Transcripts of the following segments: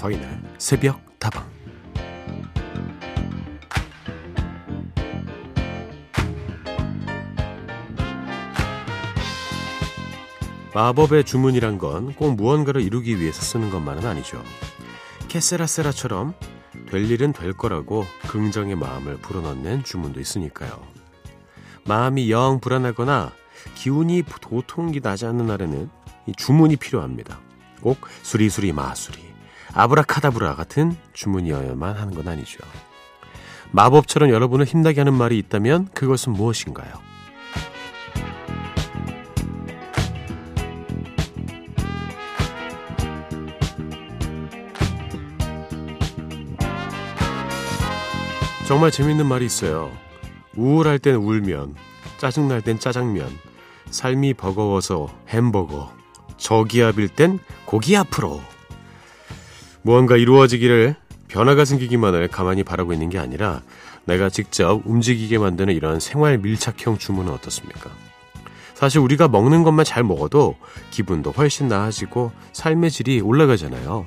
서인의 새벽 다방 마법의 주문이란 건 꼭 무언가를 이루기 위해서 쓰는 것만은 아니죠. 캐세라세라처럼 될 일은 될 거라고 긍정의 마음을 불어넣는 주문도 있으니까요. 마음이 영 불안하거나 기운이 도통이 나지 않는 날에는 이 주문이 필요합니다. 꼭 수리수리 마수리, 아브라카다브라 같은 주문이어야만 하는 건 아니죠. 마법처럼 여러분을 힘나게 하는 말이 있다면 그것은 무엇인가요? 정말 재밌는 말이 있어요. 우울할 땐 울면, 짜증날 땐 짜장면, 삶이 버거워서 햄버거, 저기압일 땐 고기 앞으로. 무언가 이루어지기를 변화가 생기기만을 가만히 바라고 있는 게 아니라 내가 직접 움직이게 만드는 이런 생활 밀착형 주문은 어떻습니까? 사실 우리가 먹는 것만 잘 먹어도 기분도 훨씬 나아지고 삶의 질이 올라가잖아요.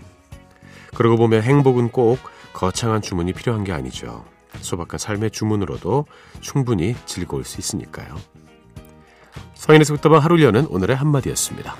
그러고 보면 행복은 꼭 거창한 주문이 필요한 게 아니죠. 소박한 삶의 주문으로도 충분히 즐거울 수 있으니까요. 서인에서 붙다방 하루 여는 오늘의 한마디였습니다.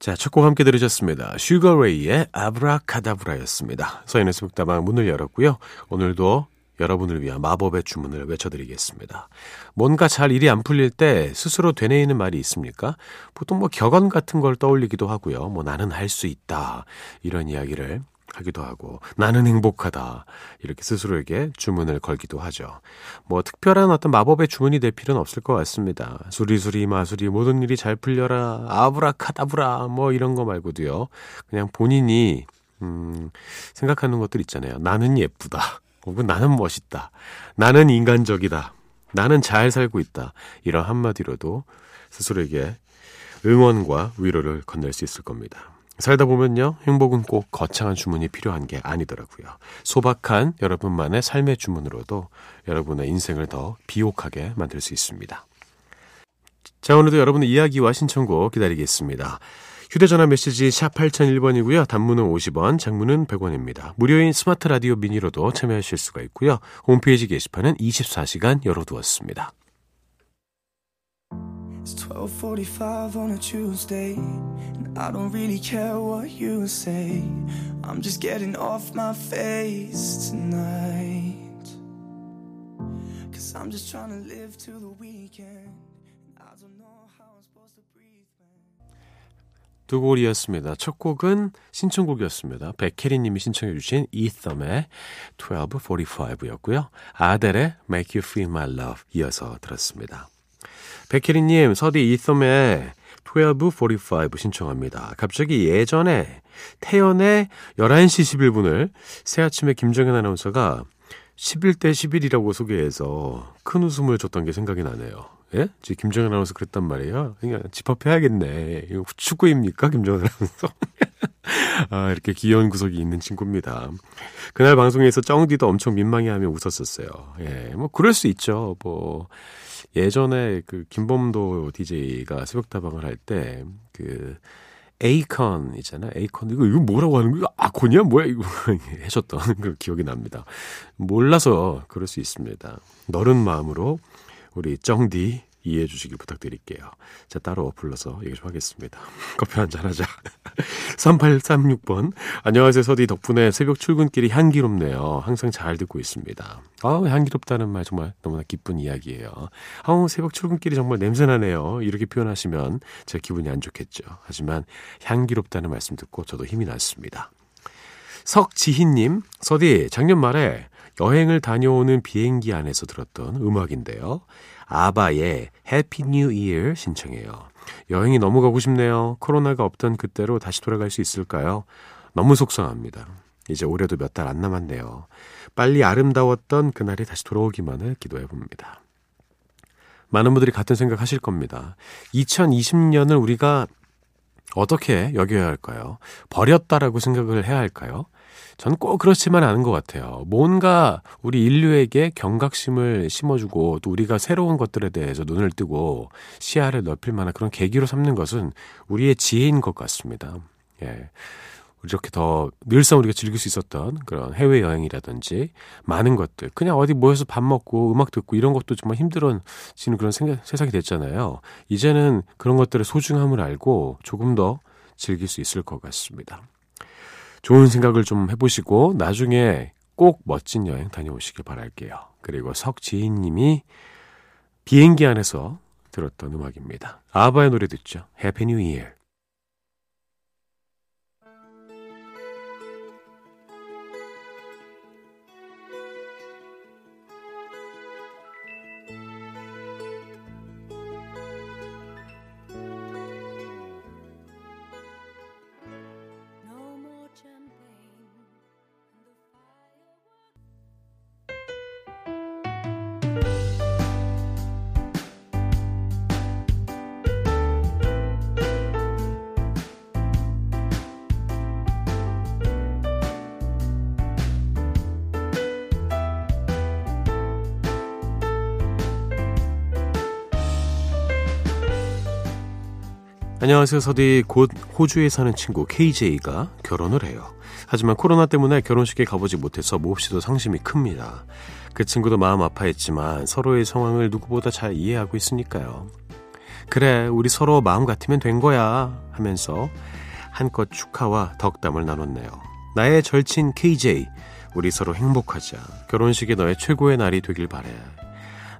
자, 첫 곡 함께 들으셨습니다. Sugar Ray의 Abracadabra였습니다. 서인의 새벽다방 문을 열었고요. 오늘도 여러분을 위한 마법의 주문을 외쳐드리겠습니다. 뭔가 잘 일이 안 풀릴 때 스스로 되뇌이는 말이 있습니까? 보통 뭐 격언 같은 걸 떠올리기도 하고요. 뭐 나는 할 수 있다. 이런 이야기를 하기도 하고 나는 행복하다 이렇게 스스로에게 주문을 걸기도 하죠. 뭐 특별한 어떤 마법의 주문이 될 필요는 없을 것 같습니다. 수리수리 마수리 모든 일이 잘 풀려라 아브라카다브라 뭐 이런 거 말고도요. 그냥 본인이 음 생각하는 것들 있잖아요. 나는 예쁘다. 혹은 나는 멋있다. 나는 인간적이다. 나는 잘 살고 있다. 이런 한마디로도 스스로에게 응원과 위로를 건넬 수 있을 겁니다. 살다 보면요, 행복은 꼭 거창한 주문이 필요한 게 아니더라고요. 소박한 여러분만의 삶의 주문으로도 여러분의 인생을 더 비옥하게 만들 수 있습니다. 자, 오늘도 여러분의 이야기와 신청곡 기다리겠습니다. 휴대전화 메시지 샵 8001번이고요. 단문은 50원, 장문은 100원입니다. 무료인 스마트 라디오 미니로도 참여하실 수가 있고요. 홈페이지 게시판은 24시간 열어두었습니다. It's 12:45 on a Tuesday and I don't really care what you say. I'm just getting off my face tonight. Cause I'm just trying to live to the weekend. I don't know how I'm supposed to breathe. 두 곡이었습니다. 첫 곡은 신청곡이었습니다. 백혜리님이 신청해 주신 이썸의 1245였고요. 아델의 Make You Feel My Love 이어서 들었습니다. 백혜리님, 서디 이썸의 1245 신청합니다. 갑자기 예전에 태연의 11시 11분을 새 아침에 김정현 아나운서가 11대 11이라고 소개해서 큰 웃음을 줬던 게 생각이 나네요. 예? 지금 김정현 아나운서 그랬단 말이에요. 그냥 집합해야겠네. 이거 축구입니까? 김정현 아나운서? 아, 이렇게 귀여운 구석이 있는 친구입니다. 그날 방송에서 쩡디도 엄청 민망해하며 웃었었어요. 예, 뭐 그럴 수 있죠. 뭐 예전에 그 김범도 DJ가 새벽다방을 할 때 그 에이컨 있잖아요. 에이컨 이거 이거 뭐라고 하는 거야? 아콘이야 뭐야 이거 해줬던 그 기억이 납니다. 몰라서 그럴 수 있습니다. 너른 마음으로 우리 쩡디 이해해 주시길 부탁드릴게요. 자, 따로 불러서 얘기 좀 하겠습니다. 커피 한잔 하자. 3836번. 안녕하세요, 서디. 덕분에 새벽 출근길이 향기롭네요. 항상 잘 듣고 있습니다. 아우, 향기롭다는 말 정말 너무나 기쁜 이야기예요. 아우, 새벽 출근길이 정말 냄새나네요. 이렇게 표현하시면 제 기분이 안 좋겠죠. 하지만 향기롭다는 말씀 듣고 저도 힘이 났습니다. 석지희님, 서디, 작년 말에 여행을 다녀오는 비행기 안에서 들었던 음악인데요. ABBA의 Happy New Year 신청해요. 여행이 너무 가고 싶네요. 코로나가 없던 그때로 다시 돌아갈 수 있을까요? 너무 속상합니다. 이제 올해도 몇 달 안 남았네요. 빨리 아름다웠던 그날이 다시 돌아오기만을 기도해 봅니다. 많은 분들이 같은 생각 하실 겁니다. 2020년을 우리가 어떻게 여겨야 할까요? 버렸다라고 생각을 해야 할까요? 전 꼭 그렇지만 않은 것 같아요. 뭔가 우리 인류에게 경각심을 심어주고 또 우리가 새로운 것들에 대해서 눈을 뜨고 시야를 넓힐 만한 그런 계기로 삼는 것은 우리의 지혜인 것 같습니다. 예. 이렇게 더 늘상 우리가 즐길 수 있었던 그런 해외 여행이라든지 많은 것들 그냥 어디 모여서 밥 먹고 음악 듣고 이런 것도 정말 힘들어지는 그런 생각, 세상이 됐잖아요. 이제는 그런 것들의 소중함을 알고 조금 더 즐길 수 있을 것 같습니다. 좋은 생각을 좀 해보시고 나중에 꼭 멋진 여행 다녀오시길 바랄게요. 그리고 석지인 님이 비행기 안에서 들었던 음악입니다. ABBA의 노래 듣죠. Happy New Year. 안녕하세요. 서디 곧 호주에 사는 친구 KJ가 결혼을 해요. 하지만 코로나 때문에 결혼식에 가보지 못해서 몹시도 상심이 큽니다. 그 친구도 마음 아파했지만 서로의 상황을 누구보다 잘 이해하고 있으니까요. 그래, 우리 서로 마음 같으면 된 거야 하면서 한껏 축하와 덕담을 나눴네요. 나의 절친 KJ, 우리 서로 행복하자. 결혼식이 너의 최고의 날이 되길 바래.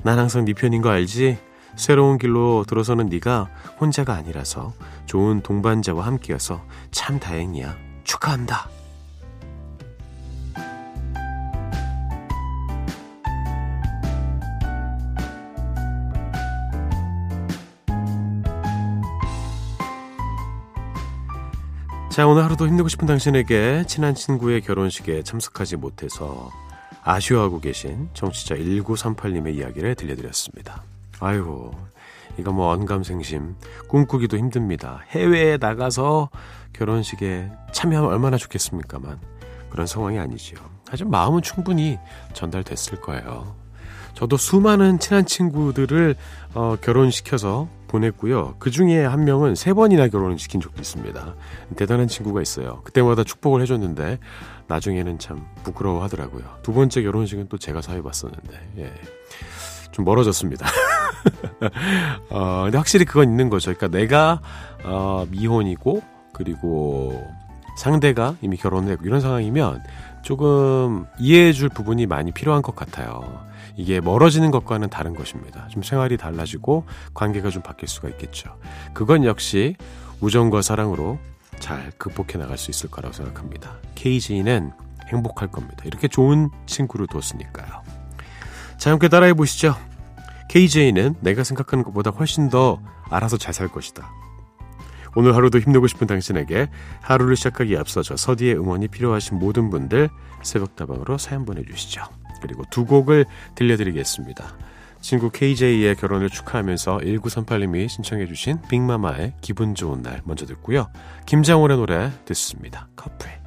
난 항상 네 편인 거 알지? 새로운 길로 들어서는 네가 혼자가 아니라서 좋은 동반자와 함께여서 참 다행이야. 축하한다. 자, 오늘 하루도 힘내고 싶은 당신에게 친한 친구의 결혼식에 참석하지 못해서 아쉬워하고 계신 정치자 1938님의 이야기를 들려드렸습니다. 아이고, 이거 뭐 언감생심, 꿈꾸기도 힘듭니다. 해외에 나가서 결혼식에 참여하면 얼마나 좋겠습니까만 그런 상황이 아니지요. 하지만 마음은 충분히 전달됐을 거예요. 저도 수많은 친한 친구들을 어, 결혼시켜서 보냈고요. 그 중에 한 명은 세 번이나 결혼을 시킨 적도 있습니다. 대단한 친구가 있어요. 그때마다 축복을 해줬는데 나중에는 참 부끄러워하더라고요. 두 번째 결혼식은 또 제가 사회봤었는데 예. 좀 멀어졌습니다. 어, 근데 확실히 그건 있는 거죠. 그러니까 내가 어, 미혼이고 그리고 상대가 이미 결혼을 했고 이런 상황이면 조금 이해해 줄 부분이 많이 필요한 것 같아요. 이게 멀어지는 것과는 다른 것입니다. 좀 생활이 달라지고 관계가 좀 바뀔 수가 있겠죠. 그건 역시 우정과 사랑으로 잘 극복해 나갈 수 있을 거라고 생각합니다. KG는 행복할 겁니다. 이렇게 좋은 친구를 뒀으니까요. 자, 함께 따라해 보시죠. KJ는 내가 생각하는 것보다 훨씬 더 알아서 잘 살 것이다. 오늘 하루도 힘내고 싶은 당신에게 하루를 시작하기에 앞서서 서디의 응원이 필요하신 모든 분들 새벽다방으로 사연 보내주시죠. 그리고 두 곡을 들려드리겠습니다. 친구 KJ의 결혼을 축하하면서 1938님이 신청해주신 빅마마의 기분 좋은 날 먼저 듣고요. 김장원의 노래 듣습니다. 커플.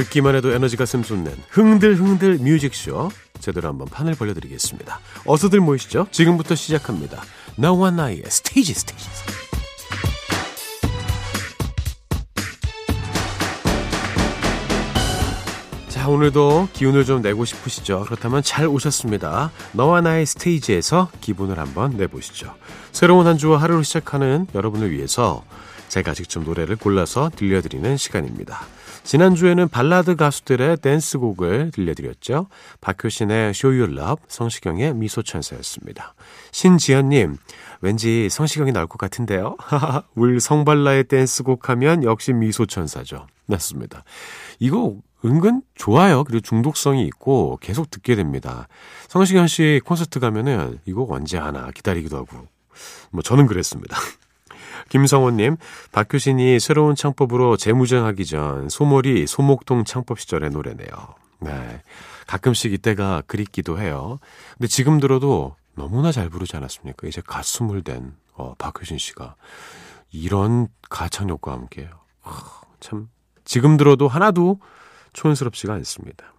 듣기만 해도 에너지가 샘솟는 흥들흥들 뮤직쇼 제대로 한번 판을 벌려드리겠습니다. 어서들 모이시죠. 지금부터 시작합니다. 나와 나의 스테이지 스테이지. 자, 오늘도 기운을 좀 내고 싶으시죠? 그렇다면 잘 오셨습니다. 너와 나의 스테이지에서 기분을 한번 내보시죠. 새로운 한 주와 하루를 시작하는 여러분을 위해서 제가 직접 노래를 골라서 들려드리는 시간입니다. 지난주에는 발라드 가수들의 댄스곡을 들려드렸죠. 박효신의 Show Your Love, 성시경의 미소천사였습니다. 신지연님, 왠지 성시경이 나올 것 같은데요. 울 성발라의 댄스곡 하면 역시 미소천사죠. 맞습니다. 이거 은근 좋아요. 그리고 중독성이 있고 계속 듣게 됩니다. 성시경 씨 콘서트 가면은 이거 언제 하나 기다리기도 하고. 뭐 저는 그랬습니다. 김성호님, 박효신이 새로운 창법으로 재무장하기 전 소몰이 소목동 창법 시절의 노래네요. 네. 가끔씩 이때가 그립기도 해요. 근데 지금 들어도 너무나 잘 부르지 않았습니까? 이제 가슴을 댄 어, 박효신 씨가 이런 가창력과 함께 어, 참 지금 들어도 하나도 촌스럽지가 않습니다.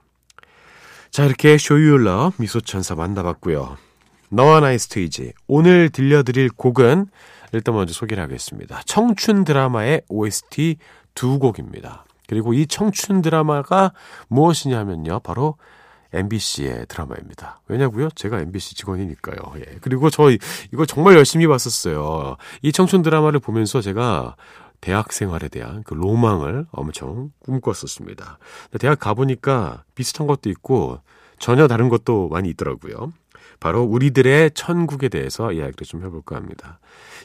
자 이렇게 쇼유얼러 미소천사 만나봤고요. 너와 나의 스테이지 오늘 들려드릴 곡은 일단 먼저 소개를 하겠습니다. 청춘 드라마의 OST 두 곡입니다. 그리고 이 청춘 드라마가 무엇이냐면요. 바로 MBC의 드라마입니다. 왜냐고요? 제가 MBC 직원이니까요. 예. 그리고 저 이거 정말 열심히 봤었어요. 이 청춘 드라마를 보면서 제가 대학 생활에 대한 그 로망을 엄청 꿈꿨었습니다. 대학 가보니까 비슷한 것도 있고 전혀 다른 것도 많이 있더라고요. 바로 우리들의 천국에 대해서 이야기를 좀 해볼까 합니다.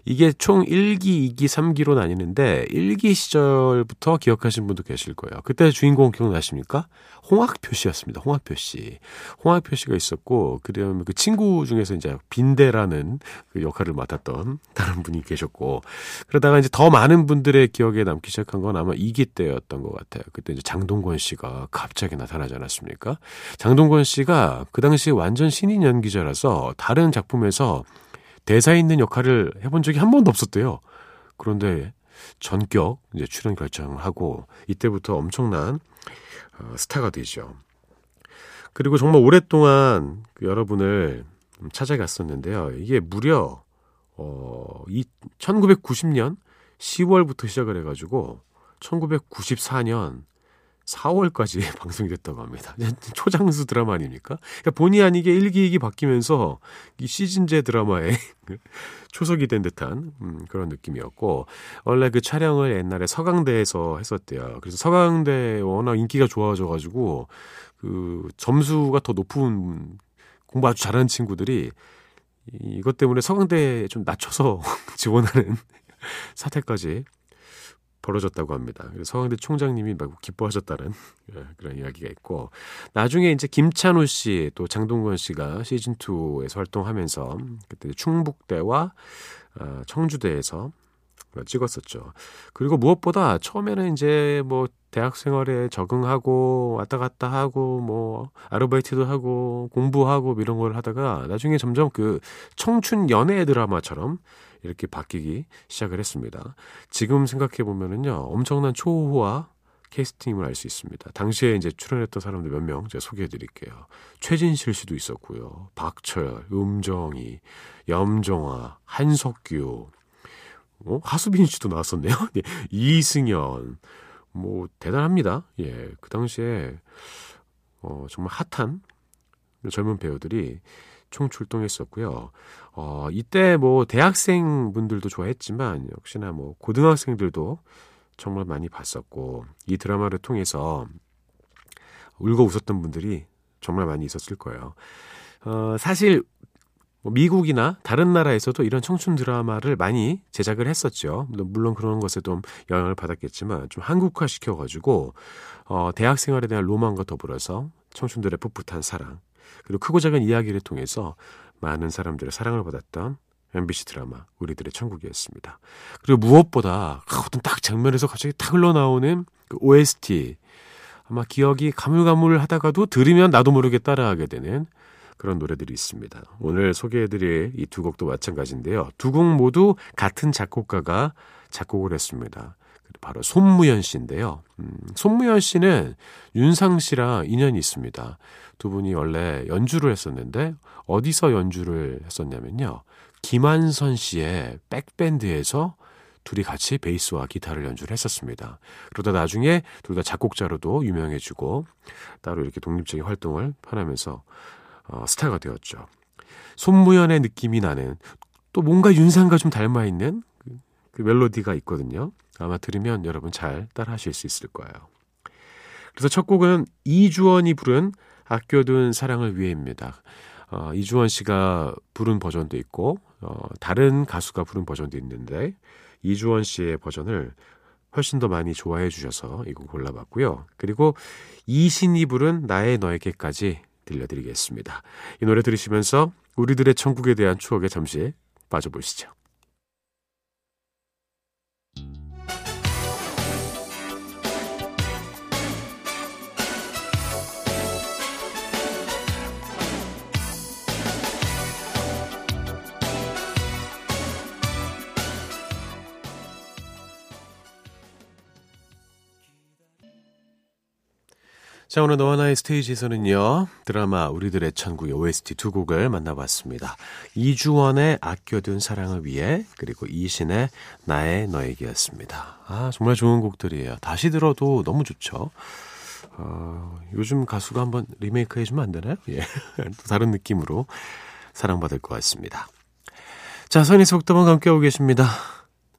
이게 총 1기, 2기, 3기로 나뉘는데 1기 시절부터 기억하신 분도 계실 거예요. 그때 주인공 기억나십니까? 홍학표 씨였습니다. 홍학표 씨. 홍학표 씨가 있었고 그다음에 그 친구 중에서 이제 빈대라는 그 역할을 맡았던 다른 분이 계셨고 그러다가 이제 더 많은 분들의 기억에 남기 시작한 건 아마 2기 때였던 것 같아요. 그때 이제 장동건 씨가 갑자기 나타나지 않았습니까? 장동건 씨가 그 당시 완전 신인 연기자 라서 다른 작품에서 대사 있는 역할을 해본 적이 한 번도 없었대요. 그런데 전격 이제 출연 결정을 하고 이때부터 엄청난 어, 스타가 되죠. 그리고 정말 오랫동안 그 여러분을 찾아갔었는데요. 이게 무려 어, 이 1990년 10월부터 시작을 해가지고 1994년 4월까지 방송이 됐다고 합니다. 초장수 드라마 아닙니까? 그러니까 본의 아니게 1기, 2기 바뀌면서 이 시즌제 드라마에 초석이 된 듯한 음, 그런 느낌이었고 원래 그 촬영을 옛날에 서강대에서 했었대요. 그래서 서강대 워낙 인기가 좋아져가지고 그 점수가 더 높은 공부 아주 잘하는 친구들이 이것 때문에 서강대에 좀 낮춰서 지원하는 사태까지 벌어졌다고 합니다. 서강대 총장님이 막 기뻐하셨다는 예, 그런 이야기가 있고 나중에 이제 김찬호 씨 또 장동건 씨가 시즌 2에서 활동하면서 그때 충북대와 어, 청주대에서 찍었었죠. 그리고 무엇보다 처음에는 이제 뭐 대학 생활에 적응하고 왔다 갔다 하고 뭐 아르바이트도 하고 공부하고 뭐 이런 걸 하다가 나중에 점점 그 청춘 연애 드라마처럼 이렇게 바뀌기 시작을 했습니다. 지금 생각해 보면은요, 엄청난 초호화 캐스팅을 알 수 있습니다. 당시에 이제 출연했던 사람들 몇 명 제가 소개해 드릴게요. 최진실 씨도 있었고요. 박철, 음정희, 염정아, 한석규, 어? 하수빈 씨도 나왔었네요. 네, 이승연, 뭐 대단합니다. 예, 그 당시에 어, 정말 핫한 젊은 배우들이 총 출동했었고요. 어, 이때 뭐 대학생 분들도 좋아했지만 역시나 뭐 고등학생들도 정말 많이 봤었고 이 드라마를 통해서 울고 웃었던 분들이 정말 많이 있었을 거예요. 어, 사실 뭐 미국이나 다른 나라에서도 이런 청춘 드라마를 많이 제작을 했었죠. 물론 그런 것에 좀 영향을 받았겠지만 좀 한국화 시켜가지고 어, 대학 생활에 대한 로망과 더불어서 청춘들의 풋풋한 사랑 그리고 크고 작은 이야기를 통해서 많은 사람들의 사랑을 받았던 MBC 드라마 우리들의 천국이었습니다. 그리고 무엇보다 어떤 딱 장면에서 갑자기 탁 흘러나오는 그 OST 아마 기억이 가물가물하다가도 들으면 나도 모르게 따라하게 되는 그런 노래들이 있습니다. 오늘 소개해드릴 이 두 곡도 마찬가지인데요. 두 곡 모두 같은 작곡가가 작곡을 했습니다. 바로 손무연 씨인데요. 음, 손무연 씨는 윤상 씨랑 인연이 있습니다. 두 분이 원래 연주를 했었는데 어디서 연주를 했었냐면요. 김한선 씨의 백밴드에서 둘이 같이 베이스와 기타를 연주를 했었습니다. 그러다 나중에 둘 다 작곡자로도 유명해지고 따로 이렇게 독립적인 활동을 펴나면서 어, 스타가 되었죠. 손무연의 느낌이 나는 또 뭔가 윤상과 좀 닮아 있는 그 멜로디가 있거든요. 아마 들으면 여러분 잘 따라 하실 수 있을 거예요. 그래서 첫 곡은 이주원이 부른 아껴둔 사랑을 위해입니다. 어, 이주원 씨가 부른 버전도 있고, 어, 다른 가수가 부른 버전도 있는데, 이주원 씨의 버전을 훨씬 더 많이 좋아해 주셔서 이곡 골라봤고요. 그리고 이신이 부른 나의 너에게까지 들려드리겠습니다. 이 노래 들으시면서 우리들의 천국에 대한 추억에 잠시 빠져보시죠. 자, 오늘 너와 나의 스테이지에서는요, 드라마 우리들의 천국의 OST 두 곡을 만나봤습니다. 이주원의 아껴둔 사랑을 위해, 그리고 이신의 나의 너에게였습니다. 아, 정말 좋은 곡들이에요. 다시 들어도 너무 좋죠. 어, 요즘 가수가 한번 리메이크 해주면 안 되나요? 예. 또 다른 느낌으로 사랑받을 것 같습니다. 자, 선희 속담과 함께하고 계십니다.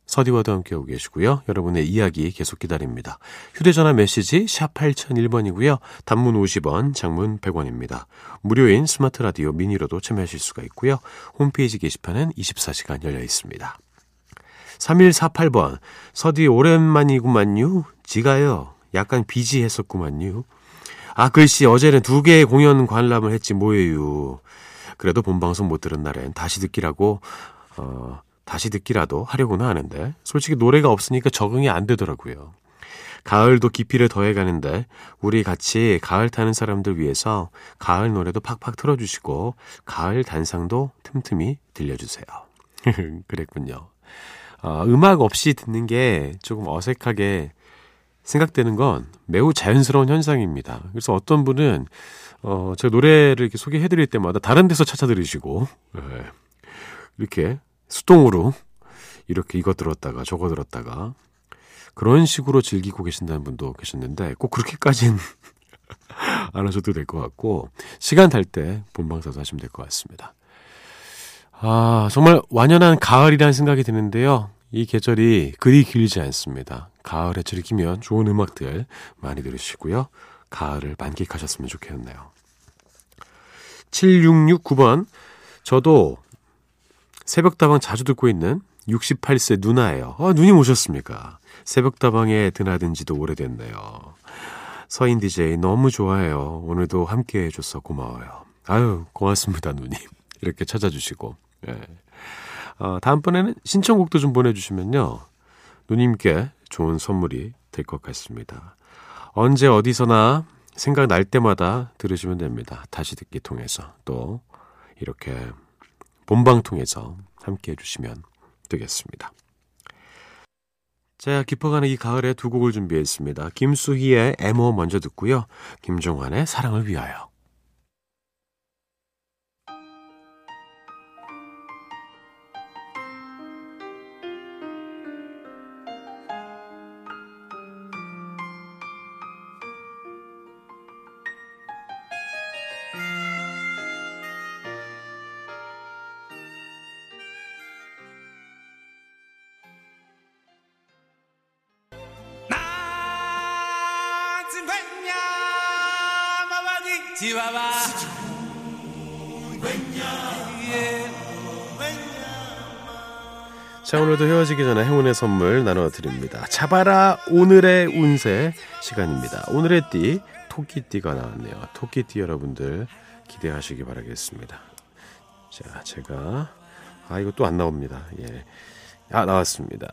서디와도 함께하고 계시고요. 여러분의 이야기 계속 기다립니다. 휴대전화 메시지 샵 8001번이고요. 단문 50원, 장문 100원입니다. 무료인 스마트 라디오 미니로도 참여하실 수가 있고요. 홈페이지 게시판은 24시간 열려 있습니다. 3148번, 서디 오랜만이구만요. 지가요. 약간 비지했었구만요. 아, 글씨, 어제는 두 개의 공연 관람을 했지 뭐예요. 그래도 본방송 못 들은 날엔 다시 듣기라고, 어, 다시 듣기라도 하려고는 하는데 솔직히 노래가 없으니까 적응이 안 되더라고요. 가을도 깊이를 더해가는데 우리 같이 가을 타는 사람들 위해서 가을 노래도 팍팍 틀어주시고 가을 단상도 틈틈이 들려주세요. 그랬군요. 어, 음악 없이 듣는 게 조금 어색하게 생각되는 건 매우 자연스러운 현상입니다. 그래서 어떤 분은 어, 제가 노래를 이렇게 소개해드릴 때마다 다른 데서 찾아 들으시고 네. 이렇게 수동으로 이렇게 이거 들었다가 저거 들었다가 그런 식으로 즐기고 계신다는 분도 계셨는데 꼭 그렇게까지는 안 하셔도 될 것 같고 시간 달때 본방사수 하시면 될 것 같습니다. 아 정말 완연한 가을이라는 생각이 드는데요. 이 계절이 그리 길지 않습니다. 가을에 즐기면 좋은 음악들 많이 들으시고요. 가을을 만끽하셨으면 좋겠네요. 7669번 저도 새벽다방 자주 듣고 있는 68세 누나예요. 아, 누님 오셨습니까? 새벽다방에 드나든 지도 오래됐네요. 서인 DJ 너무 좋아해요. 오늘도 함께 해줘서 고마워요. 아유, 고맙습니다, 누님. 이렇게 찾아주시고. 예. 어, 다음번에는 신청곡도 좀 보내주시면요. 누님께 좋은 선물이 될 것 같습니다. 언제 어디서나 생각날 때마다 들으시면 됩니다. 다시 듣기 통해서. 또, 이렇게 본방 통해서 함께 해주시면 되겠습니다. 자, 깊어가는 이 가을에 두 곡을 준비했습니다. 김수희의 애모 먼저 듣고요. 김종환의 사랑을 위하여. 자, 오늘도 헤어지기 전에 행운의 선물 나눠드립니다. 잡아라 오늘의 운세 시간입니다. 오늘의 띠 토끼띠가 나왔네요. 토끼띠 여러분들 기대하시기 바라겠습니다. 자, 제가 아 이거 또 안 나옵니다. 예, 아 나왔습니다.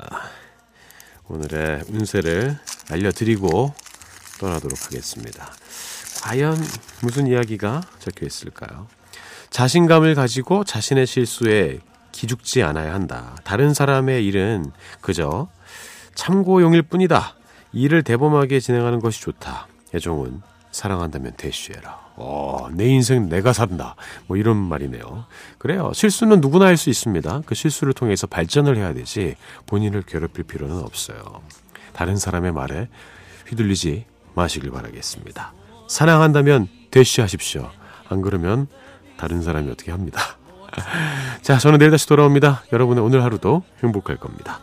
오늘의 운세를 알려드리고 떠나도록 하겠습니다. 과연 무슨 이야기가 적혀 있을까요? 자신감을 가지고 자신의 실수에 기죽지 않아야 한다. 다른 사람의 일은 그저 참고용일 뿐이다. 일을 대범하게 진행하는 것이 좋다. 애종은 사랑한다면 대쉬해라. 어, 내 인생 내가 산다. 뭐 이런 말이네요. 그래요. 실수는 누구나 할 수 있습니다. 그 실수를 통해서 발전을 해야 되지 본인을 괴롭힐 필요는 없어요. 다른 사람의 말에 휘둘리지 마시길 바라겠습니다. 사랑한다면 대쉬하십시오. 안 그러면 다른 사람이 어떻게 합니다. 자, 저는 내일 다시 돌아옵니다. 여러분의 오늘 하루도 행복할 겁니다.